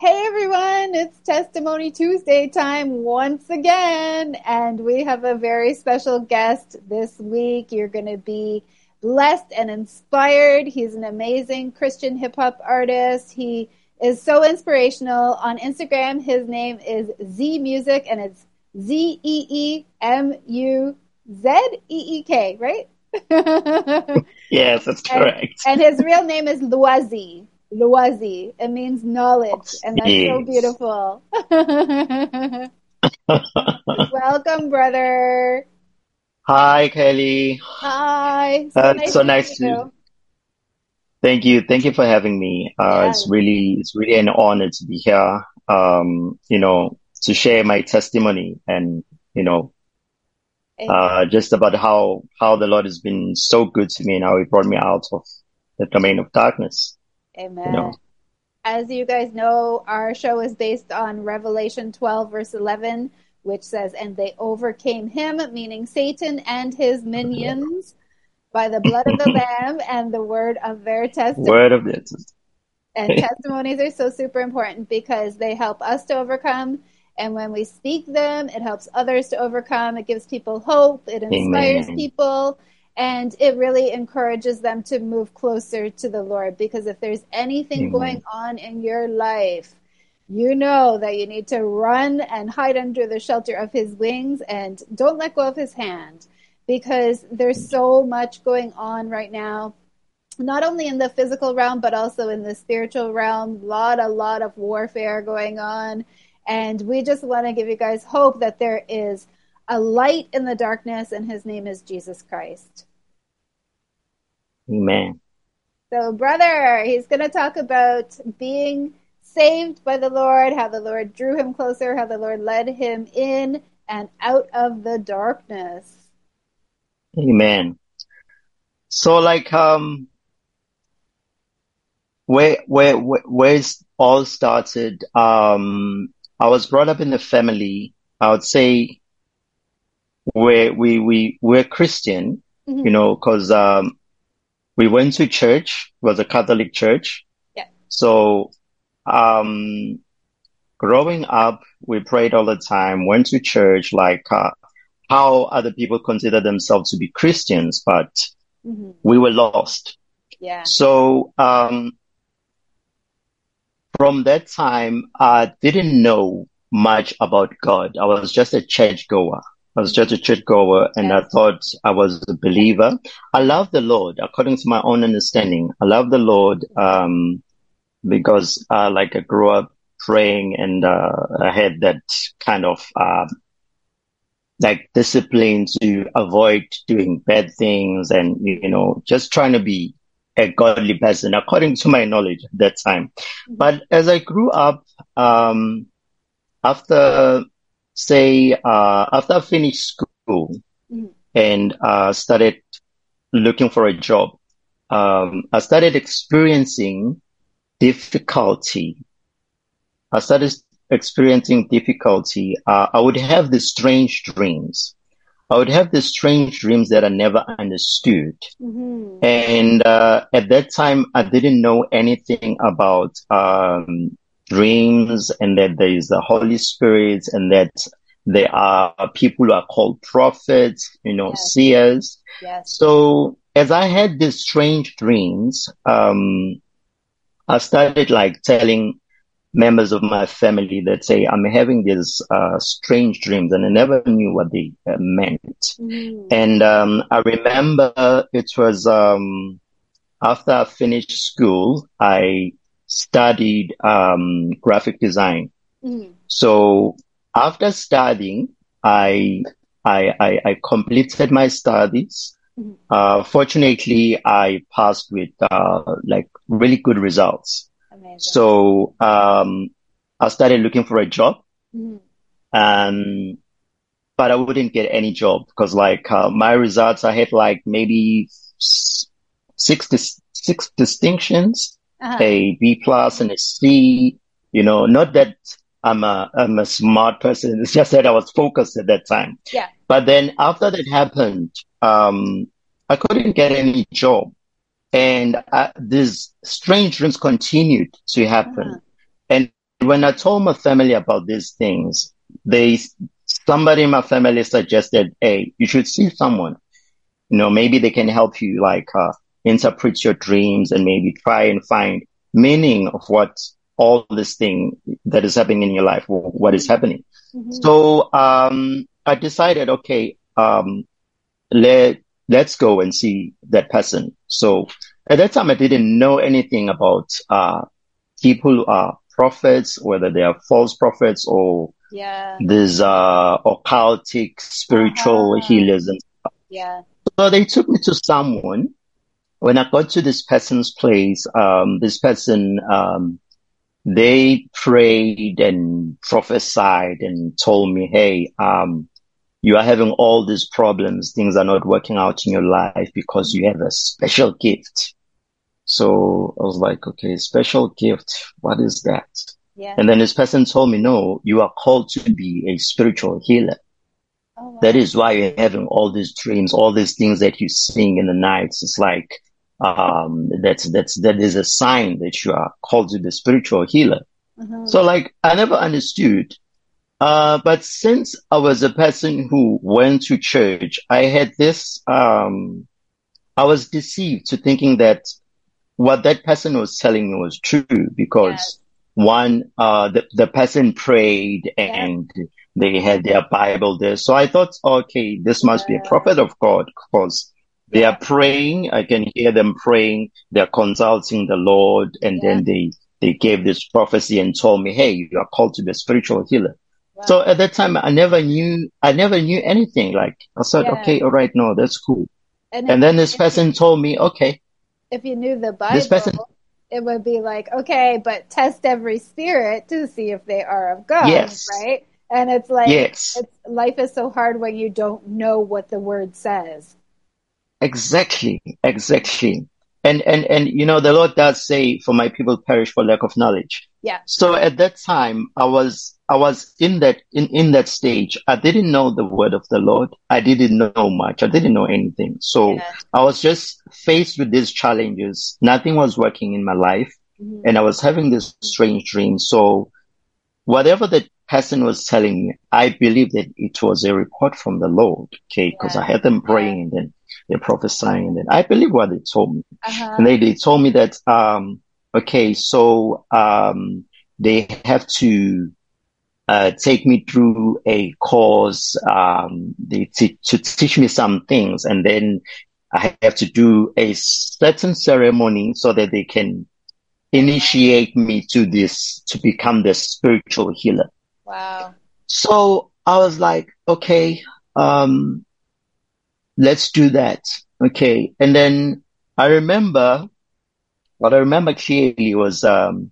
Hey everyone, it's Testimony Tuesday time once again, and we have a very special guest this week. You're going to be blessed and inspired. He's an amazing Christian hip hop artist. He is so inspirational. On Instagram, his name is Zee Muzeek, and it's Z E E M U Z E E K, right? yes, that's correct. And, and, his real name is Lwazi. Lwazi. It means knowledge, and that's yes. so beautiful. Welcome, brother. Hi, Kelly. Hi. So uh, nice so nice to. You. Thank you. Thank you for having me. Uh, It's really, it's really an honor to be here. Um, you know, to share my testimony and, you know, uh, just about how, how the Lord has been so good to me and how he brought me out of the domain of darkness. Amen. You know? As you guys know, our show is based on Revelation 12 verse 11, which says, and they overcame him, meaning Satan and his minions by the blood of the Lamb and the word of their testimony. Word of their testimony. and testimonies are so super important because they help us to overcome. And when we speak them, it helps others to overcome. It gives people hope. It inspires Amen. people. And it really encourages them to move closer to the Lord. Because if there's anything Amen. going on in your life, you know that you need to run and hide under the shelter of his wings and don't let go of his hand because there's so much going on right now not only in the physical realm but also in the spiritual realm a lot a lot of warfare going on and we just want to give you guys hope that there is a light in the darkness and his name is jesus christ amen so brother he's going to talk about being saved by the lord how the lord drew him closer how the lord led him in and out of the darkness Amen. So like um where where where it all started, um I was brought up in a family, I would say where we we we're Christian, mm-hmm. you know, because um we went to church, was a Catholic church. Yeah. So um growing up we prayed all the time, went to church like uh, how other people consider themselves to be Christians, but mm-hmm. we were lost. Yeah. So, um, from that time, I didn't know much about God. I was just a church goer. I was just a church goer and yes. I thought I was a believer. I love the Lord according to my own understanding. I love the Lord, um, because, uh, like I grew up praying and, uh, I had that kind of, uh, like discipline to avoid doing bad things and, you know, just trying to be a godly person according to my knowledge at that time. Mm-hmm. But as I grew up, um, after say, uh, after I finished school mm-hmm. and, uh, started looking for a job, um, I started experiencing difficulty. I started experiencing difficulty, uh, I would have these strange dreams. I would have these strange dreams that I never understood. Mm-hmm. And uh, at that time, I didn't know anything about um, dreams and that there is the Holy Spirit and that there are people who are called prophets, you know, yes. seers. Yes. So as I had these strange dreams, um, I started like telling members of my family that say I'm having these uh, strange dreams, and I never knew what they uh, meant. Mm. And um, I remember it was um, after I finished school, I studied um, graphic design. Mm. So after studying, I I, I, I completed my studies. Mm. Uh, fortunately, I passed with uh, like really good results. So, um, I started looking for a job. Mhm. Um, but I wouldn't get any job because like uh, my results, I had like maybe six dis six distinctions, Uh-huh. a B plus and a C. You know, not that I'm a I'm a smart person. It's just that I was focused at that time. Yeah. But then after that happened, um, I couldn't get any job, and I, these strange dreams continued to happen. Uh-huh. And when I told my family about these things, they somebody in my family suggested, "Hey, you should see someone. You know, maybe they can help you, like uh, interpret your dreams and maybe try and find meaning of what all this thing that is happening in your life, what is happening." Mhm. So um, I decided, okay, um, let let's go and see that person. So at that time, I didn't know anything about uh, people who are prophets, whether they are false prophets or Yeah. these uh, occultic spiritual Uh-huh. healers. And Yeah. so they took me to someone. When I got to this person's place, um, this person, um, they prayed and prophesied and told me, Hey, um, you are having all these problems. Things are not working out in your life because you have a special gift. So I was like, okay, special gift. What is that? Yeah. And then this person told me, no, you are called to be a spiritual healer. Oh, wow. That is why you're having all these dreams, all these things that you're seeing in the nights. It's like, um, that's, that's, that is a sign that you are called to be a spiritual healer. Mhm. So like, I never understood. Uh, but since I was a person who went to church, I had this, um, I was deceived to thinking that what that person was telling me was true because Yes. one, uh, the, the person prayed and they had their Bible there. So I thought, okay, this must be a prophet of God because they are praying. I can hear them praying. They're consulting the Lord and then they, they gave this prophecy and told me, Hey, you are called to be a spiritual healer. Wow. So at that time, I never knew, I never knew anything. Like I said, Yeah. okay, all right, no, that's cool. and, And if, then this person told me, okay, if you knew the this person, Bible, it would be like, okay, but test every spirit to see if they are of God, yes, right? And it's like, yes, it's, life is so hard when you don't know what the word says. Exactly, exactly. And, and, and, you know, the Lord does say, for my people perish for lack of knowledge. Yeah. So at that time, I was, I was in that, in, in that stage. I didn't know the word of the Lord. I didn't know much. I didn't know anything. So Yeah. I was just faced with these challenges. Nothing was working in my life Mhm. and I was having this strange dream. So whatever the person was telling me, I believe that it was a report from the Lord. Okay. Cause I had them Yeah. praying and then they're prophesying and then I believe what they told me. Uh-huh. And they, they told me that, um, okay, so, um, they have to, uh, take me through a course, um, they t- to teach me some things and then I have to do a certain ceremony so that they can initiate me to this, to become the spiritual healer. Wow. So I was like, okay, um, let's do that. Okay. And then I remember, what I remember clearly was, um,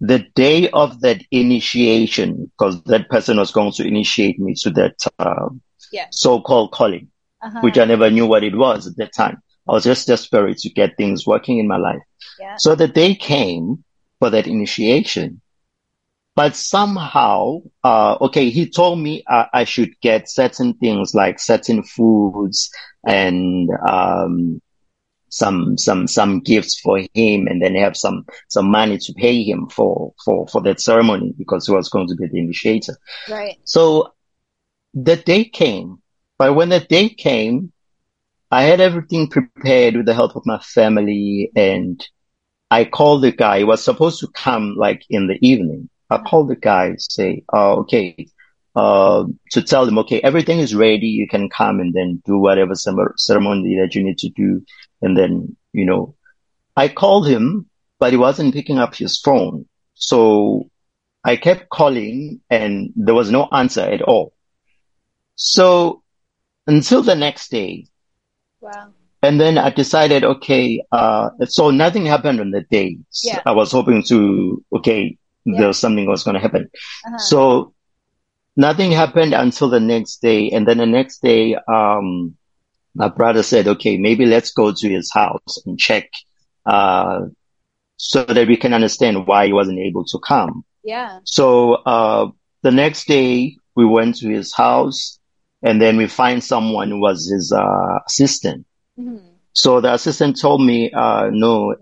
the day of that initiation, because that person was going to initiate me to that, uh, Yeah. so-called calling, Uh-huh. which I never knew what it was at that time. I was just desperate to get things working in my life. Yeah. So the day came for that initiation, but somehow, uh, okay, he told me uh, I should get certain things like certain foods and, um, some, some, some gifts for him and then have some, some money to pay him for, for, for that ceremony because he was going to be the initiator. Right. So the day came, but when the day came, I had everything prepared with the help of my family and I called the guy. He was supposed to come like in the evening. I called the guy, say, oh, okay, uh, to tell him, okay, everything is ready. You can come and then do whatever ceremony that you need to do. And then, you know, I called him, but he wasn't picking up his phone. So I kept calling and there was no answer at all. So until the next day, Wow. and then I decided, okay, uh, so nothing happened on the day. Yeah. I was hoping to, okay, Yeah. there was something was going to happen. Uh-huh. So nothing happened until the next day. And then the next day, um, my brother said, okay, maybe let's go to his house and check, uh, so that we can understand why he wasn't able to come. yeah. So, uh, the next day we went to his house and then we find someone who was his, uh, assistant. Mhm. So the assistant told me, uh, no,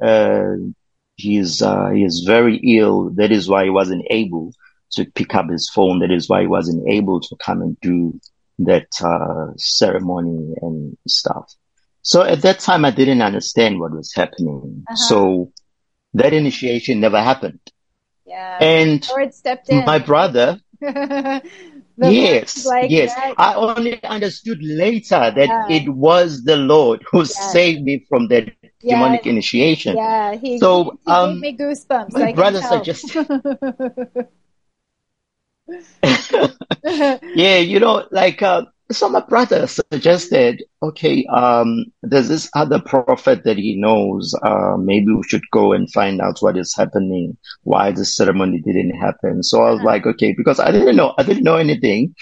uh, he's, uh, he's very ill. That is why he wasn't able to pick up his phone. That is why he wasn't able to come and do that, uh, ceremony and stuff. So at that time, I didn't understand what was happening. Uh-huh. So that initiation never happened. Yeah. And Lord stepped in. my brother, yes, like, yes. "Yeah, I only understood later that Yeah. it was the Lord who Yes. saved me from that Yeah. demonic initiation. Yeah, he, So, he, he um, gave me goosebumps. my I brother suggested- Yeah, you know, like, uh, so my brother suggested, okay, um, there's this other prophet that he knows. Uh, maybe we should go and find out what is happening, why the ceremony didn't happen. So I was Uh-huh. like, okay, because I didn't know, I didn't know anything.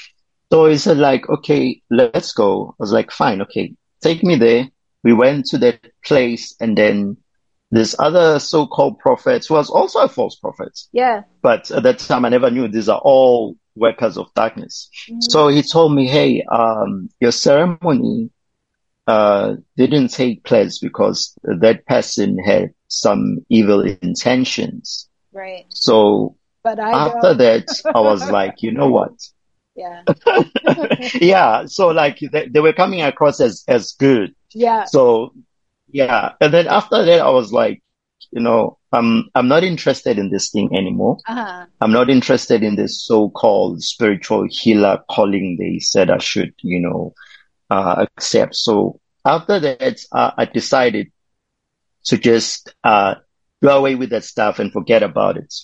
So he said like, okay, let's go. I was like, fine, okay, take me there. We went to that place and then this other so-called prophet was also a false prophet. yeah. But at that time, I never knew these are all workers of darkness. Mhm. So he told me, Hey, um, your ceremony, uh, didn't take place because that person had some evil intentions. Right. So after that, I was like, you know what? Yeah. yeah. So like they, they were coming across as, as good. Yeah. So yeah. And then after that, I was like, you know, I'm, I'm not interested in this thing anymore. Uh-huh. I'm not interested in this so-called spiritual healer calling they said I should, you know, uh, accept. So after that, uh, I decided to just, uh, do away with that stuff and forget about it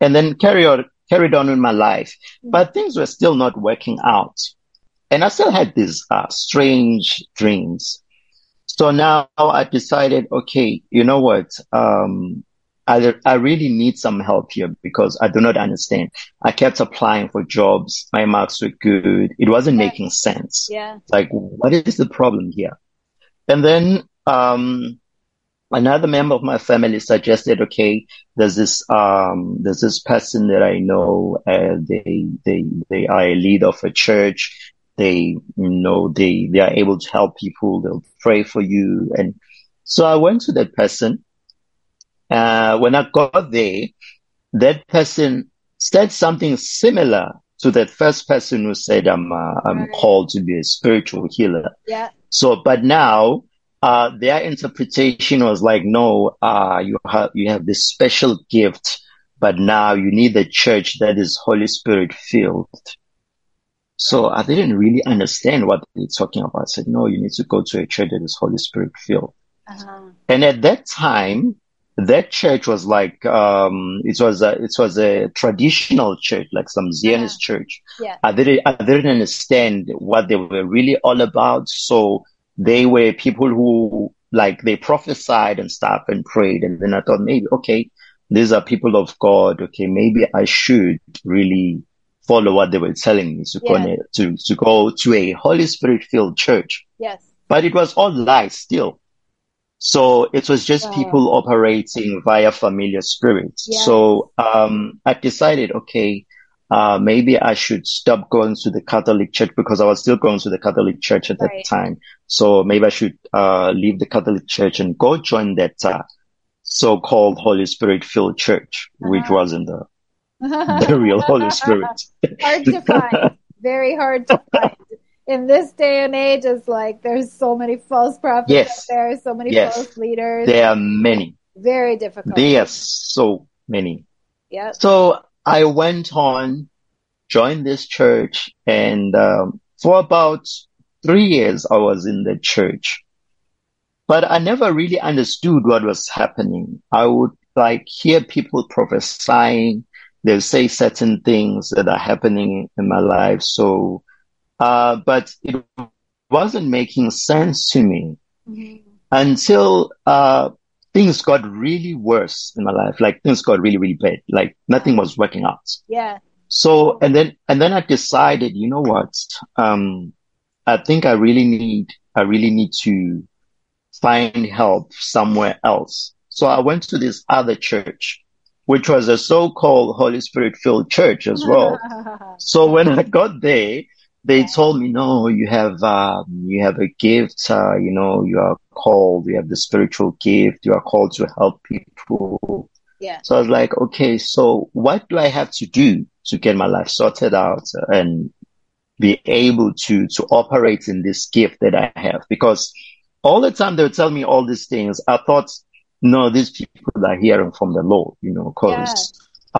and then carry on, carried on with my life. But things were still not working out. And I still had these, uh, strange dreams. So now I decided, okay, you know what? Um, I, I really need some help here because I do not understand. I kept applying for jobs. My marks were good. It wasn't Yeah. making sense. Yeah. Like, what is the problem here? And then, um, another member of my family suggested, okay, there's this, um, there's this person that I know, uh, they, they, they are a leader of a church. They, you know, they, they are able to help people. They'll pray for you. And so I went to that person. Uh, when I got there, that person said something similar to that first person who said, I'm, uh, I'm Right. called to be a spiritual healer. Yeah. So, but now, uh, their interpretation was like, no, uh, you have, you have this special gift, but now you need a church that is Holy Spirit filled. So I didn't really understand what they're talking about. I said, no, you need to go to a church that is Holy Spirit filled. Uh-huh. And at that time, that church was like, um, it was a, it was a traditional church, like some Zionist church. Yeah. I didn't, I didn't understand what they were really all about. So they were people who, like, they prophesied and stuff and prayed. And then I thought maybe, okay, these are people of God. Okay, maybe I should really follow what they were telling me to go, Yeah. to, to go to a Holy Spirit filled church Yes. but it was all lies still. So it was just Wow. people operating via familiar spirits. Yeah. So, um, I decided, okay, uh, maybe I should stop going to the Catholic church because I was still going to the Catholic church at that time. So maybe I should, uh, leave the Catholic church and go join that, uh, so-called Holy Spirit filled church, which Uh-huh. wasn't the, the real Holy Spirit. hard to find. Very hard to find. In this day and age, it's like there's so many false prophets Yes. out there, so many Yes. false leaders. There are many. Very difficult. There are so many. Yep. So I went on, joined this church, and um, for about three years I was in the church. But I never really understood what was happening. I would like hear people prophesying. They'll say certain things that are happening in my life. So, uh, but it wasn't making sense to me Mhm. until uh, things got really worse in my life. Like things got really, really bad. Like nothing was working out. Yeah. So, and then, and then I decided, you know what? Um, I think I really need, I really need to find help somewhere else. So I went to this other church, which was a so-called Holy Spirit filled church as well. so when I got there, they told me, no, you have, um, you have a gift, uh, you know, you are called, you have the spiritual gift, you are called to help people. Yeah. So I was like, okay, so what do I have to do to get my life sorted out and be able to, to operate in this gift that I have? Because all the time they would tell me all these things. I thought, no, these people are hearing from the Lord, you know, cause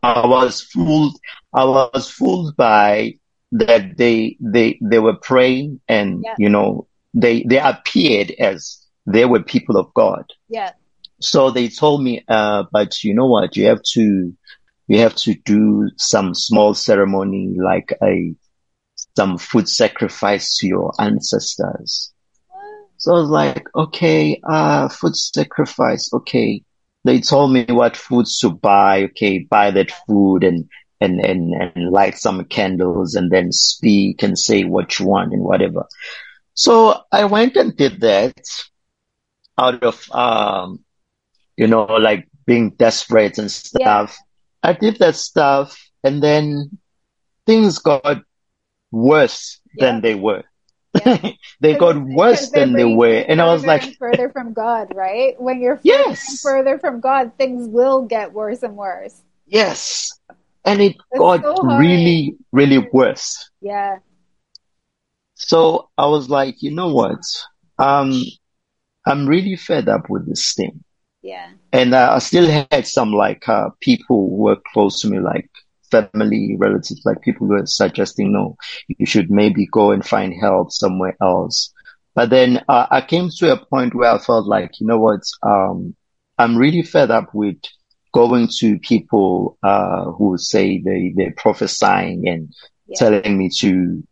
yeah. I was fooled. I was fooled by that they they they were praying and yeah. you know they they appeared as they were people of God. Yeah. So they told me, uh, but you know what? You have to you have to do some small ceremony like a some food sacrifice to your ancestors. So I was like, okay, uh, food sacrifice. Okay. They told me what foods to buy. Okay. Buy that food and and, and, and light some candles and then speak and say what you want and whatever. So I went and did that out of, um, you know, like being desperate and stuff. Yeah. I did that stuff and then things got worse yeah. than they were. Yeah. they got worse than they were. And I was like, further from God, right? When you're further yes. further from God, things will get worse and worse. Yes and it it's got so really, really worse. Yeah. So I was like, you know what? Um, I'm really fed up with this thing. Yeah. And uh, I still had some like uh, people who were close to me, like family, relatives, like people were suggesting, no, you should maybe go and find help somewhere else. But then uh, I came to a point where I felt like, you know what? Um, I'm really fed up with going to people uh, who say they they're prophesying and yeah. telling me to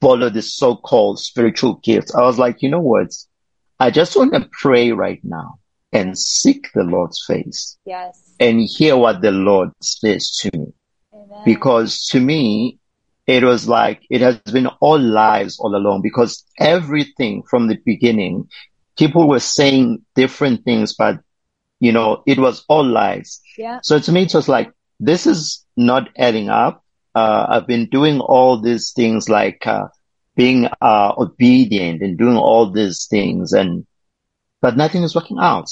follow this so-called spiritual gifts. I was like, you know what? I just want to pray right now and seek the Lord's face. Yes. And hear what the Lord says to me. Because to me, it was like it has been all lies all along because everything from the beginning, people were saying different things, but you know, it was all lies. Yeah. So to me, it was like, this is not adding up. Uh, I've been doing all these things like, uh, being, uh, obedient and doing all these things and, but nothing is working out.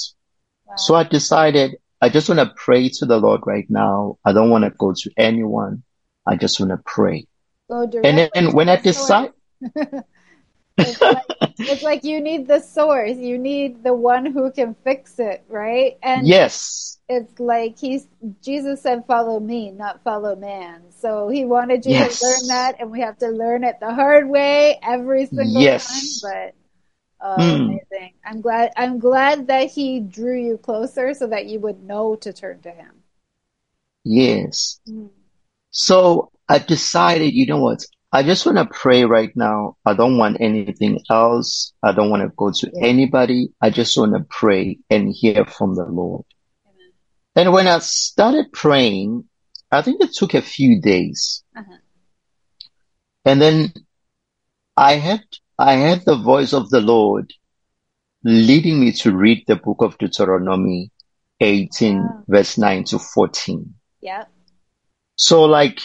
Wow. So I decided I just want to pray to the Lord right now. I don't want to go to anyone. I just want to pray. Go and then when I decide, It's like, it's like you need the source. You need the one who can fix it, right? And yes, it's like he's Jesus said, "Follow me, not follow man." So he wanted you yes. to learn that, and we have to learn it the hard way every single yes. time. But oh, mm. amazing! I'm glad. I'm glad that he drew you closer so that you would know to turn to him. Yes. Mm. So I decided, you know what? I just want to pray right now. I don't want anything else. I don't want to go to anybody. I just want to pray and hear from the Lord. Amen. And when I started praying, I think it took a few days. Uh-huh. And then I had, I had the voice of the Lord leading me to read the book of Deuteronomy 18 verse 9 to 14. Yeah. So like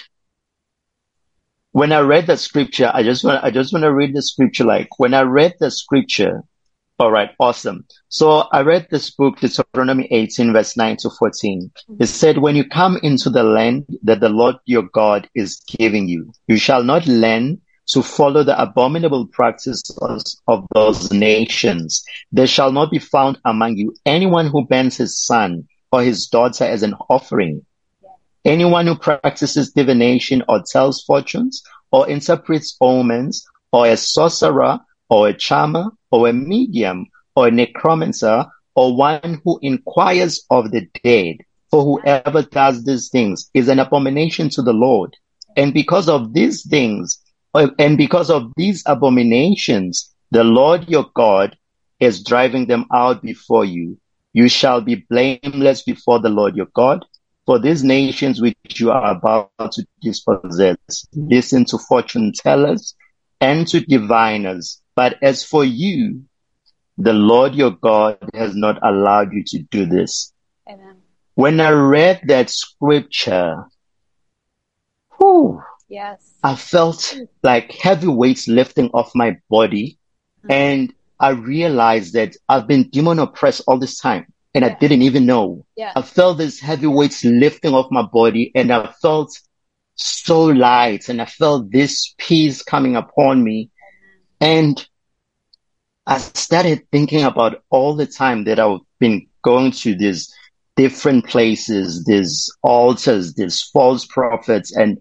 when I read the scripture, I just want, I just want to read the scripture. Like when I read the scripture, all right, awesome. So I read this book, Deuteronomy 18, verse 9 to 14. Mm-hmm. It said, when you come into the land that the Lord your God is giving you, you shall not learn to follow the abominable practices of those nations. There shall not be found among you anyone who bends his son or his daughter as an offering Anyone who practices divination or tells fortunes or interprets omens or a sorcerer or a charmer or a medium or a necromancer or one who inquires of the dead, for whoever does these things is an abomination to the Lord. And because of these things, and because of these abominations, the Lord your God is driving them out before you You shall be blameless before the Lord your God. For these nations which you are about to dispossess, listen to fortune tellers and to diviners. But as for you, the Lord your God has not allowed you to do this. Amen. When I read that scripture, whew, Yes. I felt like heavy weights lifting off my body. Mhm. And I realized that I've been demon oppressed all this time and I didn't even know. Yeah. I felt this heavy weights lifting off my body and I felt so light and I felt this peace coming upon me. And I started thinking about all the time that I've been going to these different places, these altars, these false prophets. And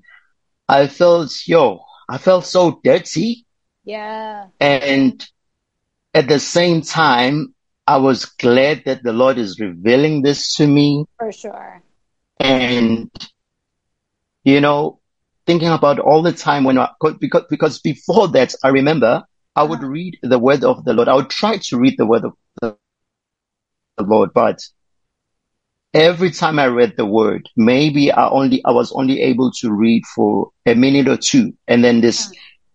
I felt, yo, I felt so dirty. Yeah. And at the same time, I was glad that the Lord is revealing this to me. For sure. And, you know, thinking about all the time when I, because, because before that, I remember I would Uh-huh. read the word of the Lord. I would try to read the word of the, the Lord, but every time I read the word, maybe I only, I was only able to read for a minute or two. And then this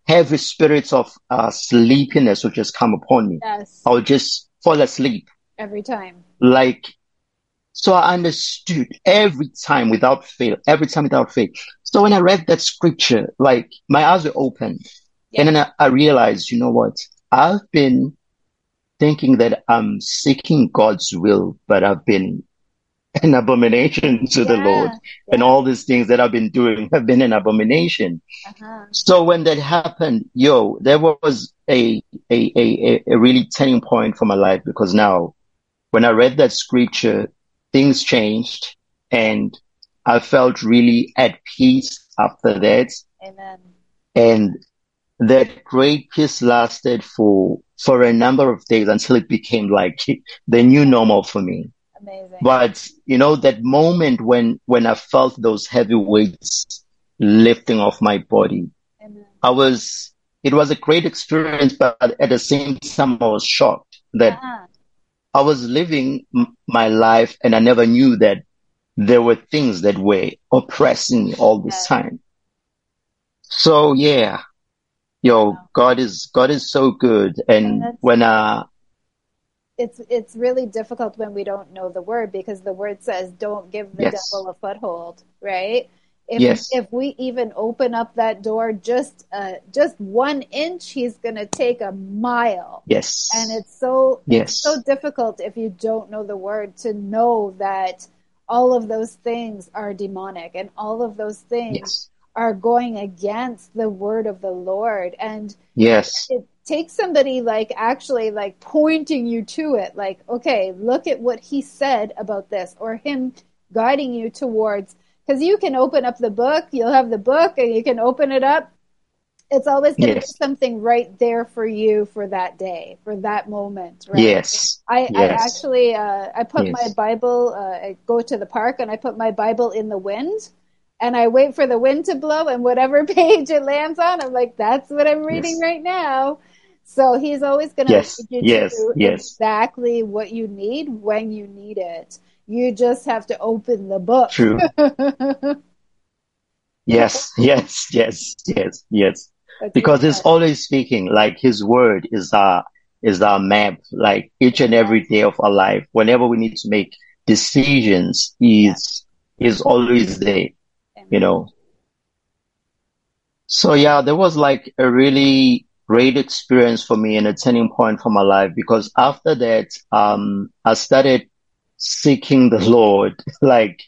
heavy spirit of uh, sleepiness would just come upon me. Yes. I would just fall asleep. Every time. Like, so I understood every time without fail, every time without fail. So when I read that scripture, like my eyes were opened Yeah. and then I, I realized, you know what? I've been thinking that I'm seeking God's will, but I've been an abomination to the Yeah. Lord and all these things that I've been doing have been an abomination. Uh-huh. So when that happened, yo, there was a, a, a, a really turning point for my life because now when I read that scripture, things changed and I felt really at peace after that. Amen. And that great peace lasted for, for a number of days until it became like the new normal for me. Amazing. But you know, that moment when, when I felt those heavy weights lifting off my body, Amen. I was, it was a great experience, but at the same time, I was shocked that Uh-huh. I was living m- my life and I never knew that there were things that were oppressing me all this Yeah. time. So yeah, yo, God is, God is so good. And when I, It's it's really difficult when we don't know the word because the word says don't give the Yes. devil a foothold, right? If Yes. if we even open up that door just uh just one inch, he's gonna take a mile. yes, And it's so Yes. it's so difficult if you don't know the word to know that all of those things are demonic and all of those things yes, are going against the word of the Lord. And yes, it takes somebody like actually like pointing you to it like okay look at what he said about this or him guiding you towards because you can open up the book you'll have the book and you can open it up it's always going to Yes. be something right there for you for that day for that moment right yes, I, I actually uh, I put Yes. my Bible. Uh, I go to the park and I put my Bible in the wind, and I wait for the wind to blow, and whatever page it lands on, I'm like, that's what I'm reading Yes. right now. So he's always going to Yes. Yes. to Yes. exactly what you need when you need it. You just have to open the book. true. Yes, yes, yes, yes, yes. That's because he's always speaking like his word is our is our map like each and every day of our life whenever we need to make decisions he's he's always there you know so yeah there was like a really great experience for me and a turning point for my life because after that um i started seeking the lord like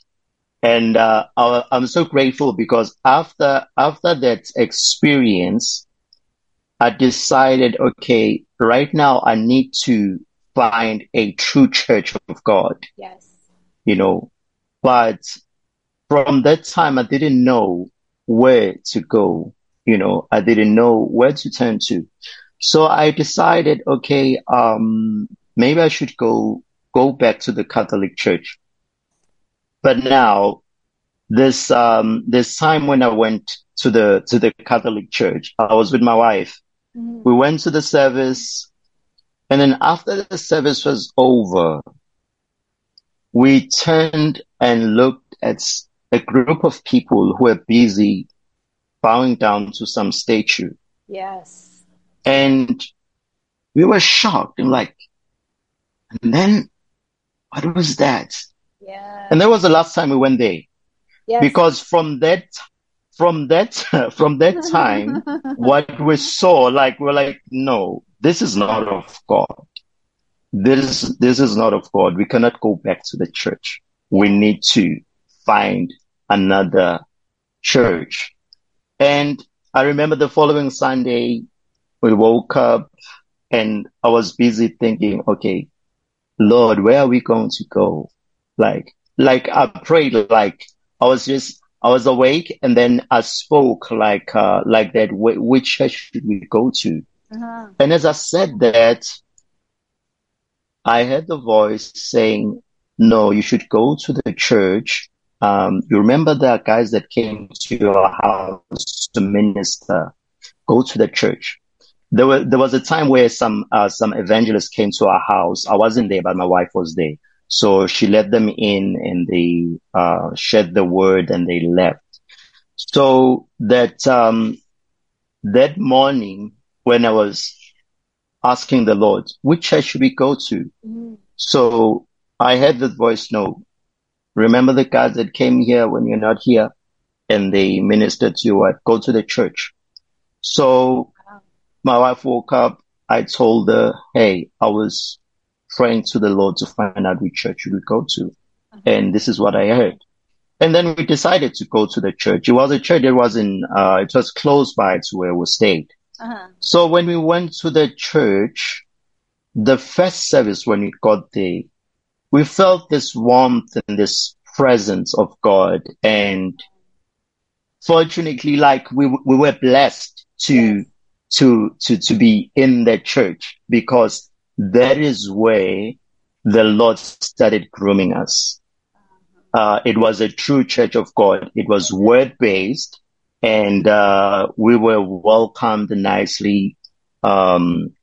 and uh, I, I'm so grateful because after after that experience, I decided, okay, right now I need to find a true church of God, Yes. you know. But from that time, I didn't know where to go, you know. I didn't know where to turn to, so I decided, okay, um, maybe I should go go back to the Catholic Church. But now, this um this time when I went to the to the Catholic Church, I was with my wife. Mhm. We went to the service, and then after the service was over, we turned and looked at a group of people who were busy bowing down to some statue. Yes. And we were shocked and like, and then what was that? Yeah. And that was the last time we went there. Yes. Because from that, from that, from that time, what we saw, like, we're like, no, this is not of God. This, this is not of God. We cannot go back to the church. We need to find another church. And I remember the following Sunday, we woke up and I was busy thinking, okay, Lord, where are we going to go? Like, like I prayed, like I was just, I was awake and then I spoke like, uh, like that, wh- which church should we go to? Uh-huh. And as I said that, I heard the voice saying, no, you should go to the church. Um, you remember the guys that came to your house to minister? Go to the church. There was, there was a time where some, uh, some evangelists came to our house. I wasn't there, but my wife was there. So she let them in and they, uh, shared the word and they left. So that, um, that morning when I was asking the Lord, which church should we go to? Mhm. So I heard the voice, no, remember the guys that came here when you're not here and they ministered to you, what? Go to the church. So my wife woke up. I told her, Hey, I was praying to the Lord to find out which church should we go to. And this is what I heard. And then we decided to go to the church. It was a church that was in, uh, it was close by to where we stayed. Uh-huh. So when we went to the church, the first service when we got there, we felt this warmth and this presence of God. And fortunately, like we, we were blessed to, to, to, to be in the church because that is where the Lord started grooming us. Uh, it was a true church of God. It was word based and, uh, we were welcomed nicely. Um,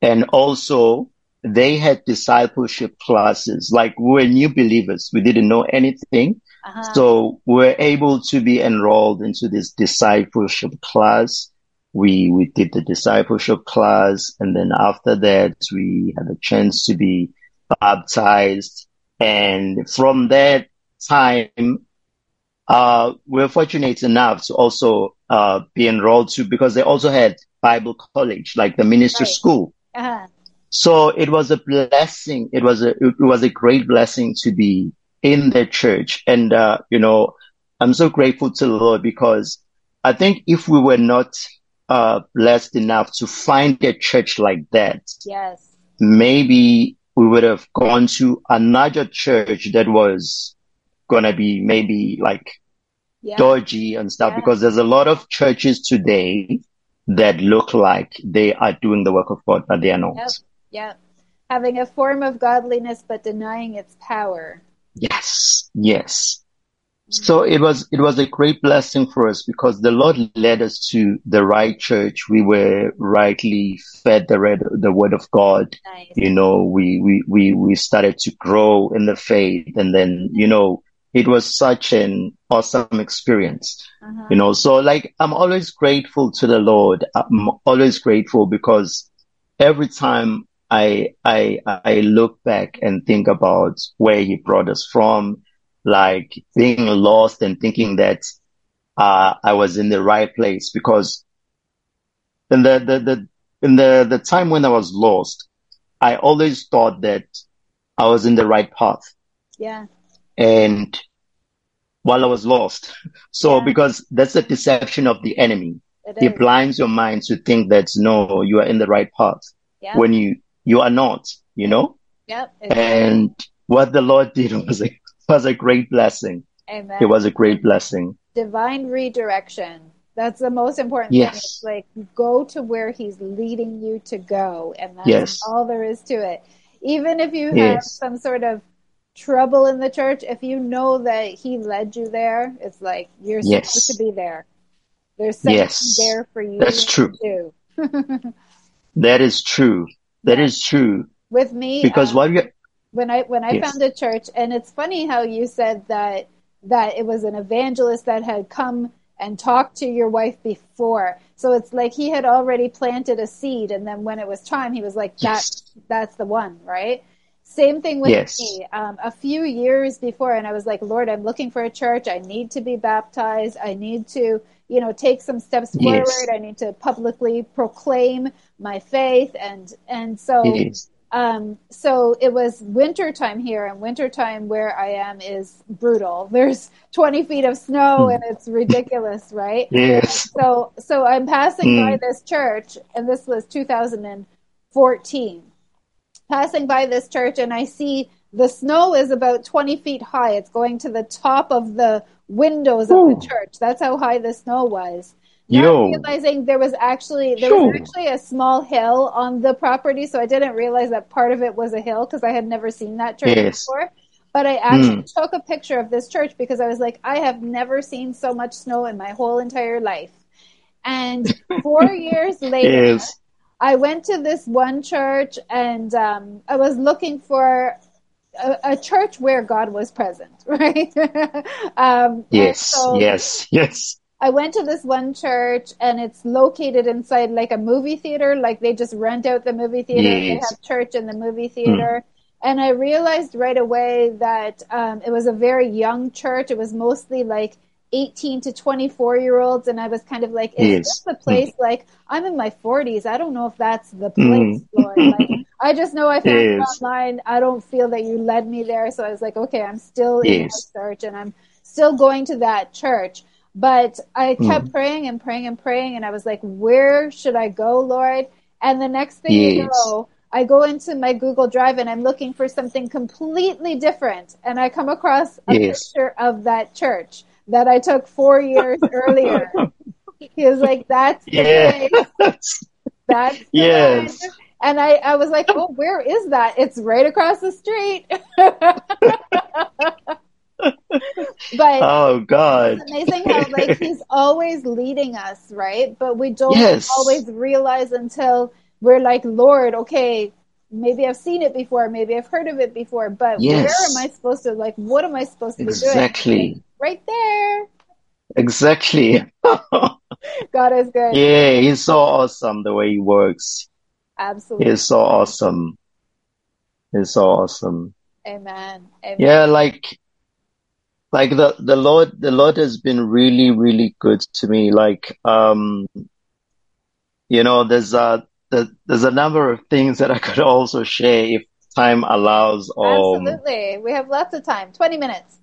and also they had discipleship classes. Like we were new believers. We didn't know anything. Uh-huh. So we we're able to be enrolled into this discipleship class. We, we did the discipleship class. And then after that, we had a chance to be baptized. And from that time, uh, we we're fortunate enough to also, uh, be enrolled to because they also had Bible college, like the minister Right. school. Uh-huh. So it was a blessing. It was a, it was a great blessing to be in that church. And, uh, you know, I'm so grateful to the Lord because I think if we were not, uh, blessed enough to find a church like that, Yes. maybe we would have gone to another church that was gonna be maybe like Yeah. dodgy and stuff Yeah. because there's a lot of churches today that look like they are doing the work of God, but they are not. Yep. Yep. Having a form of godliness but denying its power. Yes, yes. So it was, it was a great blessing for us because the Lord led us to the right church. We were rightly fed the red, the word of God. Nice. You know, we, we, we, we started to grow in the faith and then, you know, it was such an awesome experience. Uh-huh. You know, so like I'm always grateful to the Lord. I'm always grateful because every time I I I look back and think about where he brought us from, like being lost and thinking that uh I was in the right place because in the the, the in the the time when I was lost, I always thought that I was in the right path Yeah. and while I was lost. So Yeah. because that's the deception of the enemy. It He is. blinds your mind to think that no, you are in the right path Yeah. when you, you are not, you know? Yep. And what the Lord did was a, was a great blessing. Amen. It was a great blessing. divine redirection. That's the most important Yes. thing. It's like go to where he's leading you to go, and that's Yes. all there is to it. Even if you have Yes. some sort of trouble in the church, if you know that he led you there, it's like you're supposed to be there. There's something Yes. there for you That's true. do. That is true. That Yeah. is true. With me, Because um, while you, when I when I yes. found a church, and it's funny how you said that that it was an evangelist that had come and talked to your wife before. So it's like he had already planted a seed, and then when it was time, he was like, "That yes. that's the one," right? Same thing with yes. me. Um, a few years before, and I was like, Lord, I'm looking for a church. I need to be baptized. I need to, you know, take some steps forward. Yes. I need to publicly proclaim my faith, and and so um, so it was winter time here, and winter time where I am is brutal. There's 20 feet of snow, mm. and it's ridiculous, right? Yes. So, so I'm passing mm. by this church, and this was 2014. Passing by this church, and I see the snow is about 20 feet high. It's going to the top of the windows Ooh. of the church. That's how high the snow was. Not realizing there was actually there was actually a small hill on the property, so I didn't realize that part of it was a hill because I had never seen that church yes. before. But I actually mm. took a picture of this church because I was like, I have never seen so much snow in my whole entire life. And four years later, yes. I went to this one church and um, I was looking for a, a, church where God was present, right? um, yes, so, yes, yes. I went to this one church and it's located inside like a movie theater. Like they just rent out the movie theater. Yes. They have church in the movie theater. Mm. And I realized right away that um, it was a very young church. It was mostly like 18 to 24 year olds. And I was kind of like, is yes. this the place? Mm. Like, I'm in my 40s. I don't know if that's the place, mm. Lord. Like, I just know I found yes. it online. I don't feel that you led me there. So I was like, okay, I'm still yes. in my church and I'm still going to that church. But I kept mm. praying and praying and praying, and I was like, where should I go, Lord? And the next thing you know, I go into my Google Drive and I'm looking for something completely different. And I come across a picture of that church that I took four years earlier. He was like, that's place. That's the yes. And I, I was like, oh, where is that? It's right across the street. but oh god it's amazing how like he's always leading us right but we don't yes. always realize until we're like lord okay maybe i've seen it before maybe i've heard of it before but yes. where am i supposed to like what am i supposed to exactly. be doing exactly right there. Exactly. God is good. Yeah he's so awesome the way he works. Absolutely. He's so awesome. He's so awesome. Amen. Amen. Yeah, like like the the lord the lord has been really really good to me. Like um you know there's a there's a number of things that i could also share if time allows. Um, absolutely. We have lots of time. 20 minutes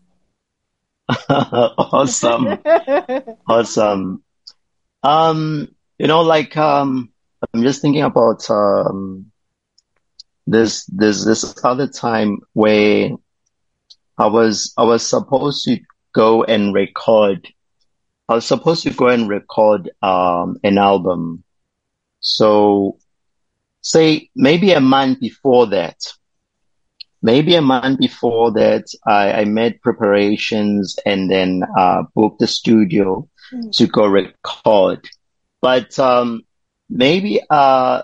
awesome awesome um you know like um i'm just thinking about um this this this other time where I was I was supposed to go and record. I was supposed to go and record um, an album. So, say maybe a month before that, maybe a month before that, I, I made preparations and then uh, booked the studio mm. to go record. But um, maybe a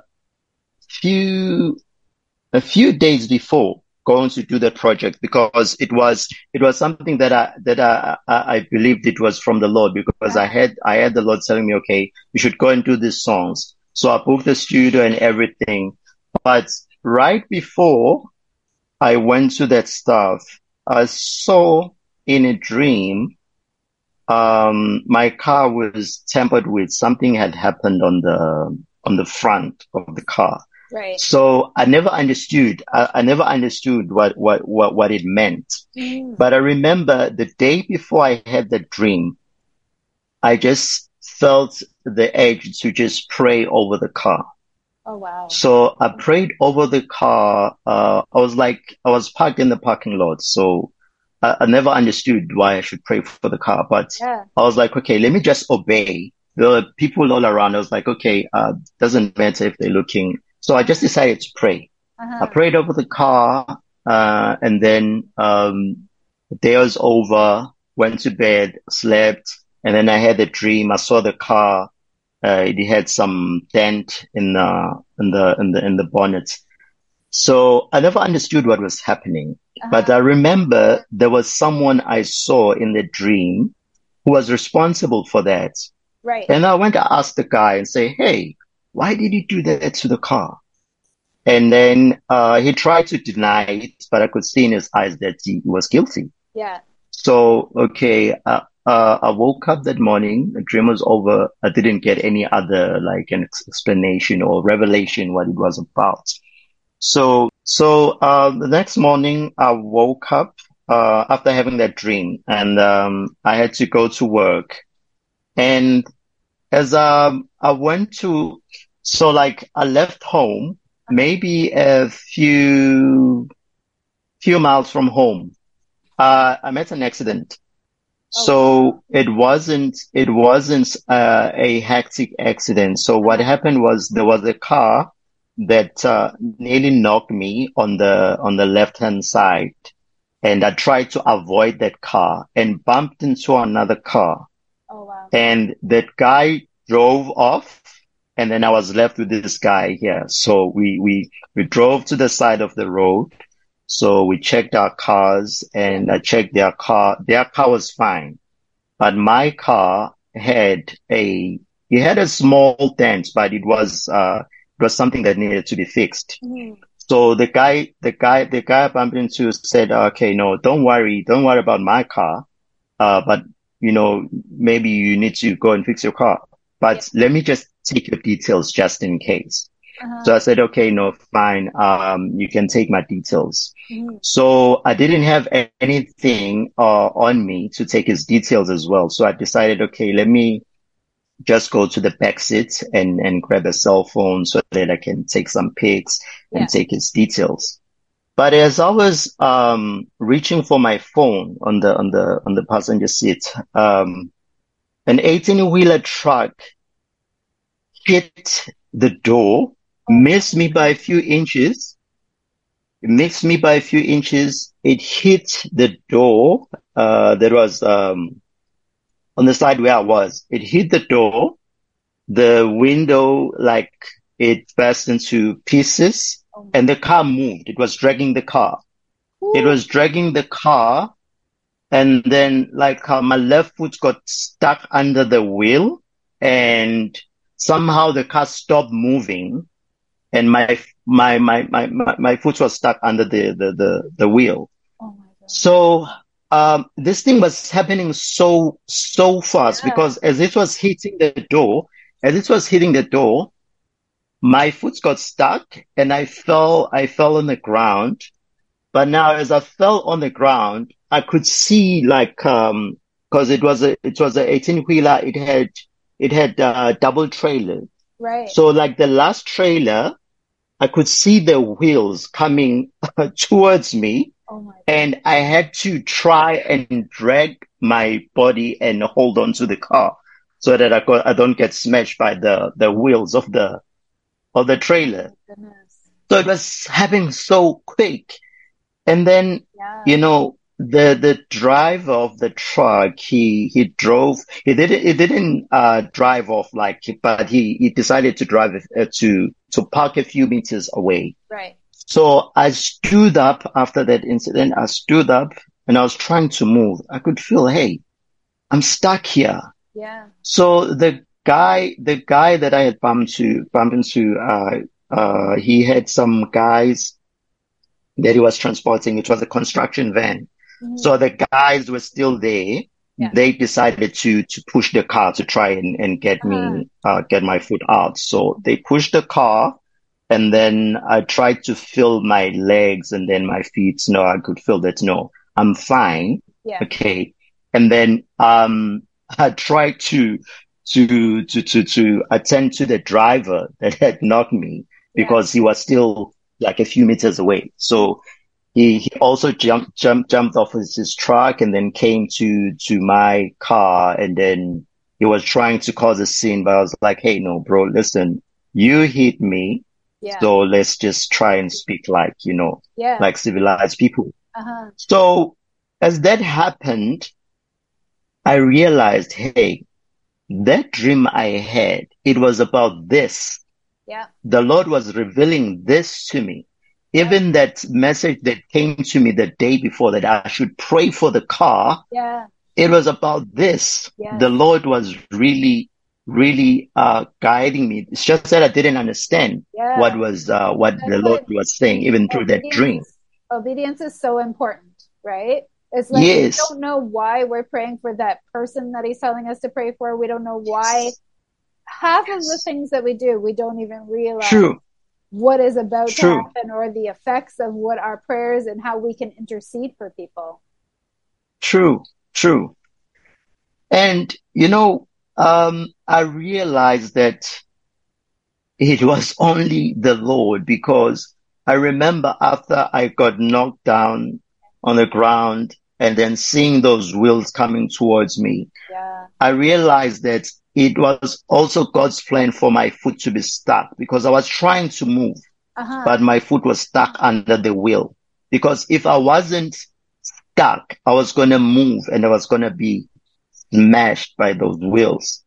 few a few days before, going to do the project because it was it was something that I that I I believed it was from the Lord because I had I had the Lord telling me, okay, you should go and do these songs. So I booked the studio and everything. But right before I went to that stuff, I saw in a dream um my car was tampered with. Something had happened on the on the front of the car. Right. So I never understood. I, I never understood what, what, what, what it meant. Mm. But I remember the day before I had that dream, I just felt the edge to just pray over the car. Oh wow. So I prayed over the car. Uh, I was like, I was parked in the parking lot. So I, I never understood why I should pray for the car, but yeah. I was like, okay, let me just obey. The people all around, I was like, okay, uh, doesn't matter if they're looking so I just decided to pray. Uh-huh. I prayed over the car, uh, and then, um, the day was over, went to bed, slept, and then I had a dream. I saw the car. Uh, it had some dent in the, in the, in the, in the bonnet. So I never understood what was happening, uh-huh. but I remember there was someone I saw in the dream who was responsible for that. Right. And I went to ask the guy and say, Hey, why did you do that to the car? And then, uh, he tried to deny it, but I could see in his eyes that he was guilty. Yeah. So, okay, uh, uh, I woke up that morning. The dream was over. I didn't get any other like an explanation or revelation what it was about. So, so, uh, the next morning I woke up, uh, after having that dream and, um, I had to go to work. And as, um, I went to, so like I left home, maybe a few, few miles from home. Uh, I met an accident. So it wasn't, it wasn't, uh, a hectic accident. So what happened was there was a car that, uh, nearly knocked me on the, on the left hand side. And I tried to avoid that car and bumped into another car. Oh, wow. And that guy drove off and then I was left with this guy here. So we, we, we drove to the side of the road so we checked our cars and I checked their car. Their car was fine, but my car had a, it had a small dent, but it was, uh, it was something that needed to be fixed. Mm-hmm. So the guy, the guy, the guy I bumped into said, okay, no, don't worry. Don't worry about my car. Uh, but you know, maybe you need to go and fix your car, but yeah. let me just take your details just in case. Uh-huh. So I said, okay, no, fine. Um, you can take my details. Mm-hmm. So I didn't have anything, uh, on me to take his details as well. So I decided, okay, let me just go to the back seat and, and grab a cell phone so that I can take some pics and yeah. take his details. But as I was, um, reaching for my phone on the, on the, on the passenger seat, um, an 18 wheeler truck hit the door missed me by a few inches. It missed me by a few inches. It hit the door, uh, that was, um, on the side where I was. It hit the door. The window, like, it burst into pieces oh. and the car moved. It was dragging the car. Ooh. It was dragging the car. And then, like, uh, my left foot got stuck under the wheel and somehow the car stopped moving and my my my my my, foot was stuck under the the the, the wheel. Oh so um, this thing was happening so so fast yeah. because as it was hitting the door, as it was hitting the door, my foot got stuck and I fell I fell on the ground. But now as I fell on the ground, I could see like um because it was a it was a 18 wheeler. It had it had uh, double trailer. Right. So like the last trailer I could see the wheels coming towards me. Oh and I had to try and drag my body and hold on to the car so that I, I don't get smashed by the, the wheels of the, of the trailer. So it was happening so quick. And then, yeah. you know, the the driver of the truck he he drove he didn't he didn't uh drive off like but he he decided to drive uh, to to park a few meters away. Right. So i stood up after that incident. I stood up and i was trying to move. I could feel hey i'm stuck here. Yeah. So the guy the guy that i had bumped to bumped into uh uh he had some guys that he was transporting. It was a construction van so the guys were still there. Yeah. They decided to, to push the car to try and, and get uh-huh. me, uh, get my foot out. So they pushed the car and then I tried to feel my legs and then my feet. No, I could feel that. No, I'm fine. Yeah. Okay. And then, um, I tried to, to, to, to, to attend to the driver that had knocked me because yeah. he was still like a few meters away. So he, he also jumped, jumped, jumped off his, his truck and then came to, to my car and then he was trying to cause a scene, but I was like, Hey, no, bro, listen, you hit me. Yeah. So let's just try and speak like, you know, yeah. like civilized people. Uh-huh. So as that happened, I realized, Hey, that dream I had, it was about this. Yeah. The Lord was revealing this to me even that message that came to me the day before that I should pray for the car. Yeah. It was about this. Yes. The Lord was really, really, uh, guiding me. It's just that I didn't understand Yeah. what was, uh, what That's the Lord was saying, even through that dream. obedience- Obedience is so important, right? It's like Yes. we don't know why we're praying for that person that he's telling us to pray for. We don't know why. Half of the things that we do, we don't even realize True. What is about True. to happen or the effects of what our prayers and how we can intercede for people. True, true. And, you know, um, I realized that it was only the Lord because I remember after I got knocked down on the ground and then seeing those wheels coming towards me, Yeah. I realized that it was also God's plan for my foot to be stuck because I was trying to move, Uh-huh. but my foot was stuck under the wheel. Because if I wasn't stuck, I was going to move and I was going to be smashed by those wheels.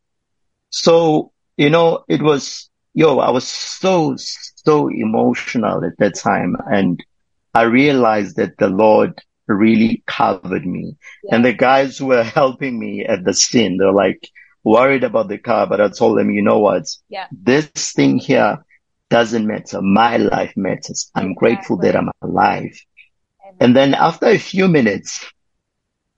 So, you know, it was, yo, I was so, so emotional at that time. And I realized that the Lord really covered me. And the guys who were helping me at the scene, they're like worried about the car, but I told them, you know what? Yeah. This thing here doesn't matter. My life matters. I'm grateful that I'm alive. Amen. And then after a few minutes,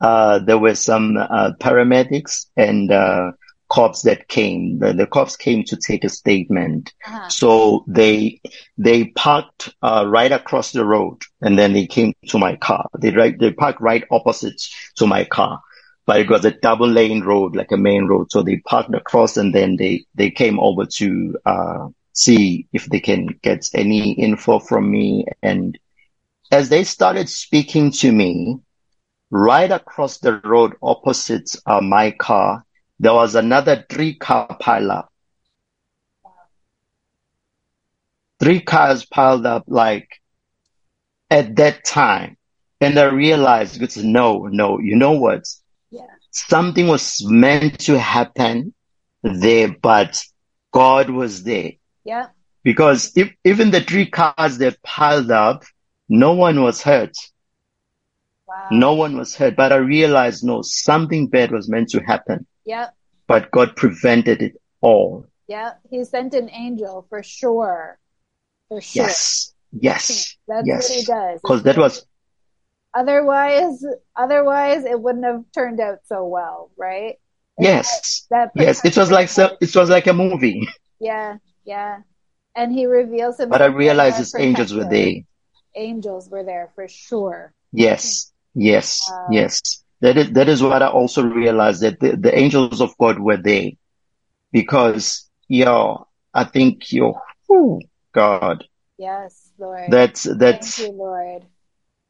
uh, there were some, uh, paramedics and, uh, cops that came. The, the cops came to take a statement. Uh-huh. So they, they parked, uh, right across the road and then they came to my car. They right, they parked right opposite to my car, but it was a double lane road, like a main road. So they parked across and then they, they came over to, uh, see if they can get any info from me. And as they started speaking to me, right across the road opposite, uh, my car, there was another three car pileup. Three cars piled up like at that time. And I realized, no, no, you know what? Yeah. Something was meant to happen there, but God was there. Yeah. Because if, even the three cars that piled up, no one was hurt. Wow. No one was hurt, but I realized no, something bad was meant to happen, Yep. but God prevented it all. Yeah. He sent an angel for sure. For sure. Yes. Yes. That's yes. what he does. Cause that was, otherwise otherwise it wouldn't have turned out so well, right? And yes. That, that Yes. It was like, so, it was like a movie, Yeah, yeah. And he reveals himself. but I realized his angels were there. Angels were there for sure. Yes. Yes. Wow. Yes. That is, that is what I also realized that the, the angels of God were there because, yo, I think, yo, whew, God, Yes, Lord. that's, that's, Thank you, Lord.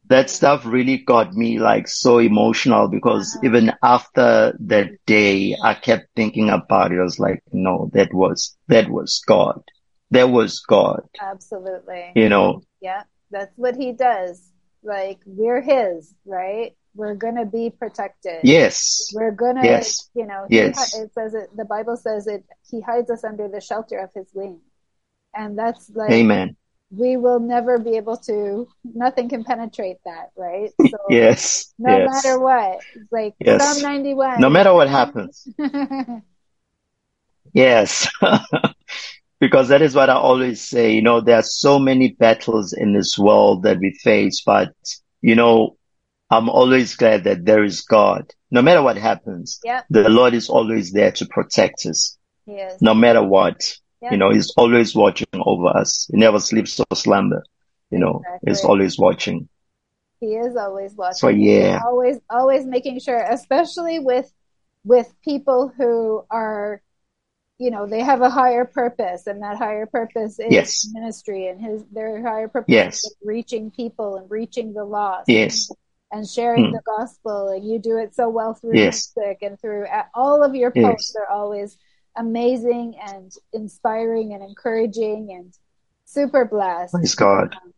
That stuff really got me like so emotional because Uh-huh. even after that day, I kept thinking about it. I was like, no, that was, that was God. That was God, Absolutely. you know? Yeah, that's what he does. Like we're his, right? We're gonna be protected. Yes. We're gonna, Yes. you know, Yes. hi- it says it, the Bible says it, he hides us under the shelter of his wing. And that's like, Amen. We will never be able to, nothing can penetrate that, right? So Yes. no yes. matter what, like Yes. Psalm 91. No matter what happens. Yes. Because that is what I always say. You know, there are so many battles in this world that we face, but you know, I'm always glad that there is God. No matter what happens, Yep. the Lord is always there to protect us. he is. No matter what, You know, He's always watching over us. He never sleeps or slumber. You know, He's always watching. He is always watching. So yeah, always always making sure especially with with people who are you know they have a higher purpose and that higher purpose is Yes. ministry and his their higher purpose Yes. is reaching people and reaching the lost yes, and sharing Hmm. the gospel and you do it so well through Yes. music and through all of your Yes. posts are always amazing and inspiring and encouraging and super blessed praise God. Um,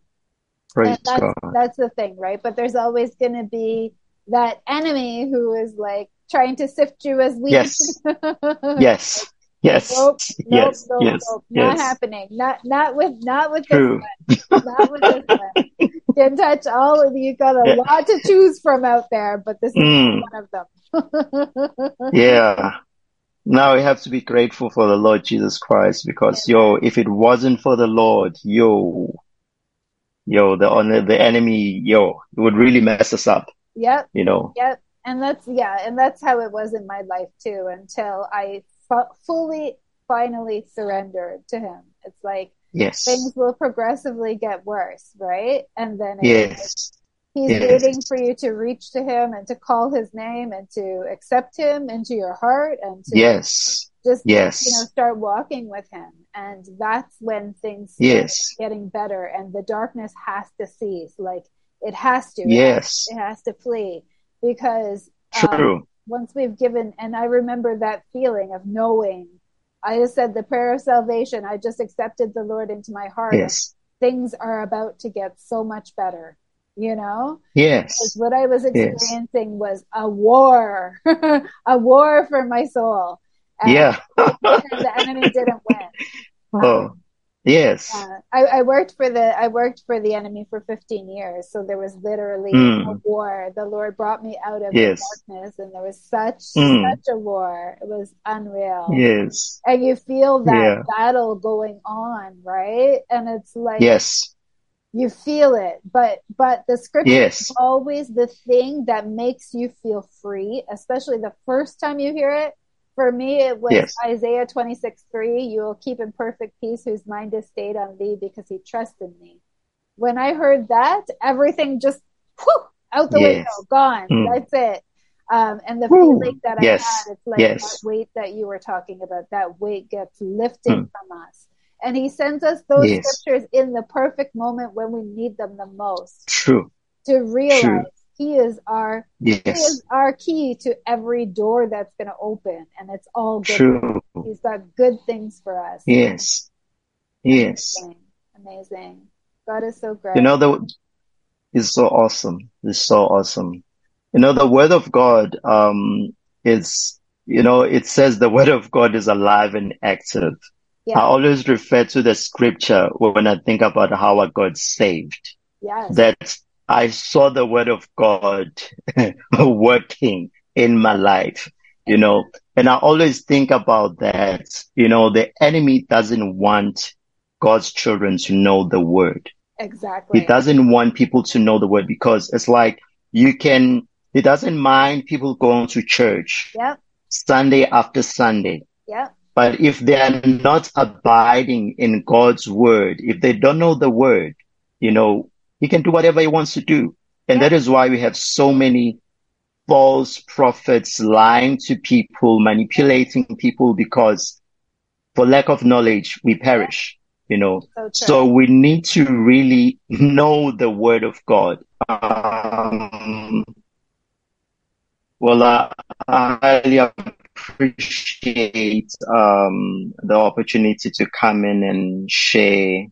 Praise that's, God. that's the thing, right? But there's always going to be that enemy who is like trying to sift you as wheat. Yes. Yes, Yes. Nope, nope, yes. nope, yes. nope. Not yes. happening. Not not with not with True. this one. Not with this one. Can touch all of you. Got a Yeah. lot to choose from out there, but this is Mm. one of them. Yeah. Now we have to be grateful for the Lord Jesus Christ because yo, if it wasn't for the Lord, yo, yo, the on the enemy, yo, it would really mess us up, yep. you know. Yep. And that's, yeah, and that's how it was in my life too until I fu- fully, finally surrendered to Him. It's like Yes. things will progressively get worse, right? And then it's like Yes. He's waiting for you to reach to Him and to call His name and to accept Him into your heart and to Yes. just, Yes. you know, start walking with Him. And that's when things start Yes. getting better and the darkness has to cease. Like it has to. Yes. it has to flee because um, once we've given and i remember that feeling of knowing i just said the prayer of salvation i just accepted the lord into my heart Yes. things are about to get so much better you know Yes. because what i was Yes. experiencing was a war a war for my soul and, Yeah. the enemy didn't win Oh, yes. uh, I, I worked for the I worked for the enemy for 15 years, so there was literally Mm. a war. The Lord brought me out of Yes. the darkness, and there was such Mm. such a war. It was unreal, Yes. and you feel that Yeah. battle going on, right? And it's like Yes. You feel it, but but the scripture Yes. is always the thing that makes you feel free, especially the first time you hear it. For me, it was Yes. Isaiah 26, 3. You will keep in perfect peace whose mind is stayed on thee because he trusted me. When I heard that, everything just whew, out the Yes. window, gone. Mm. That's it. Um, and the Woo. feeling that. I had, it's like that weight that you were talking about, that weight gets lifted Mm. from us. And he sends us those Yes. scriptures in the perfect moment when we need them the most True. to realize True. he is our yes. he is our key to every door that's going to open and it's all good True. he's got good things for us Yes. Yes. amazing amazing god is so great You know, the, it's so awesome. It's so awesome. You know, the word of God, um, is, you know, it says the word of God is alive and active. I always refer to the scripture when I think about how I got saved. yes that I saw the word of God working in my life, you know, and I always think about that, you know, the enemy doesn't want God's children to know the word. exactly He doesn't want people to know the word because it's like you can, he doesn't mind people going to church yep Sunday after Sunday. yep But if they are not abiding in God's word, if they don't know the word, you know, he can do whatever he wants to do. And that is why we have so many false prophets lying to people, manipulating people because for lack of knowledge, we perish, you know. so So we need to really know the word of God. Um, well, I, I highly appreciate um, the opportunity to come in and share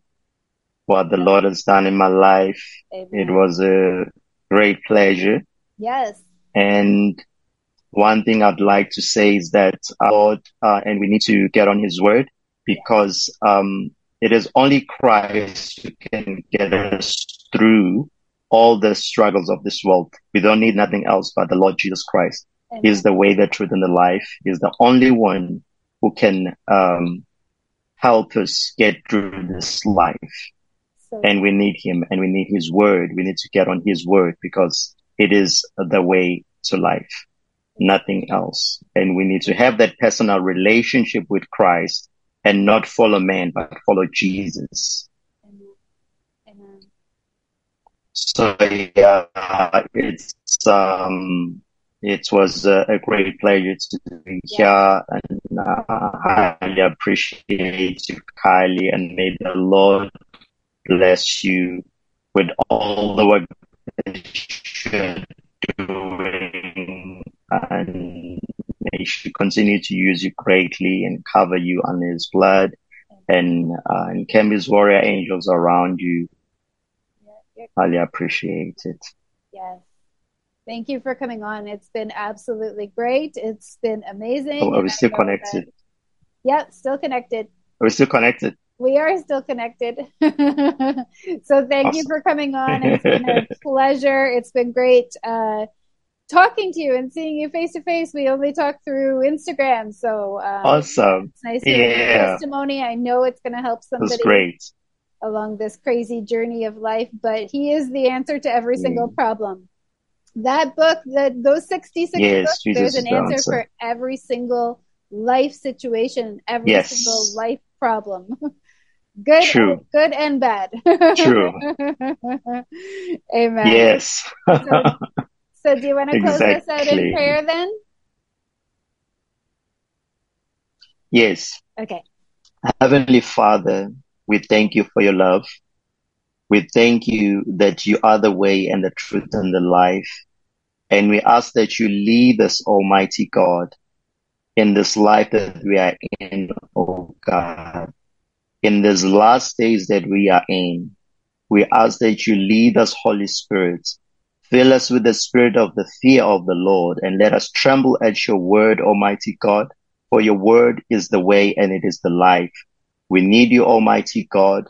what the Lord has done in my life. Amen. It was a great pleasure. yes And one thing I'd like to say is that our Lord, uh, and we need to get on His word because um, it is only Christ who can get us through all the struggles of this world. We don't need nothing else but the Lord Jesus Christ. He's the way, the truth, and the life. He's the only one who can um, help us get through this life. so And we need Him, and we need His word. We need to get on His word because it is the way to life, nothing else. And we need to have that personal relationship with Christ and not follow man, but follow Jesus. Amen. Amen. So yeah, it's um, it was a, a great pleasure to be here, and uh, I highly appreciate you, Kylie, and may the Lord bless you with all the work that you're doing, and may she continue to use you greatly and cover you under His blood, and uh, and camp His warrior angels around you. Yeah, Highly appreciate it. yes thank you for coming on it's been absolutely great it's been amazing Oh, are we still connected? that- Yep, still connected. We're still connected. We are still connected. so thank awesome. you for coming on. It's been a pleasure. It's been great uh, talking to you and seeing you face to face. We only talk through Instagram, so um, awesome. It's nice to hear your testimony. I know it's going to help somebody. That's great. Along this crazy journey of life, but he is the answer to every single mm. problem. That book, that those sixty-six yes, books, Jesus there's an answer, answer for every single life situation, every yes. single life problem. good, True. good and bad. True. Amen. Yes. so, so, do you want to close exactly. us out in prayer then? Yes. Okay. Heavenly Father, we thank you for your love. We thank you that you are the way and the truth and the life. And we ask that you lead us, Almighty God, in this life that we are in, oh God. In these last days that we are in, we ask that you lead us, Holy Spirit. Fill us with the spirit of the fear of the Lord and let us tremble at your word, Almighty God, for your word is the way and it is the life. We need you, Almighty God.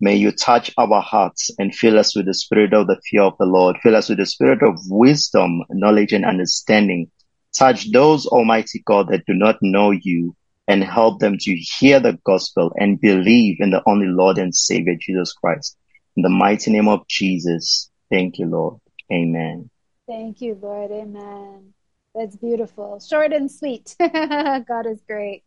May you touch our hearts and fill us with the spirit of the fear of the Lord. Fill us with the spirit of wisdom, knowledge, and understanding Touch those, Almighty God, that do not know you and help them to hear the gospel and believe in the only Lord and Savior, Jesus Christ. In the mighty name of Jesus. Thank you, Lord. Amen. Thank you, Lord. Amen. That's beautiful. Short and sweet. God is great.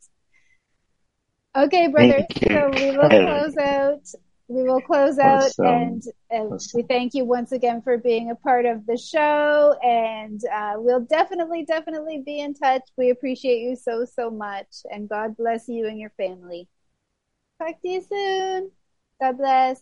Okay, brothers. So we will close out we will close out awesome. and awesome. we thank you once again for being a part of the show and uh, we'll definitely definitely be in touch we appreciate you so so much and god bless you and your family talk to you soon god bless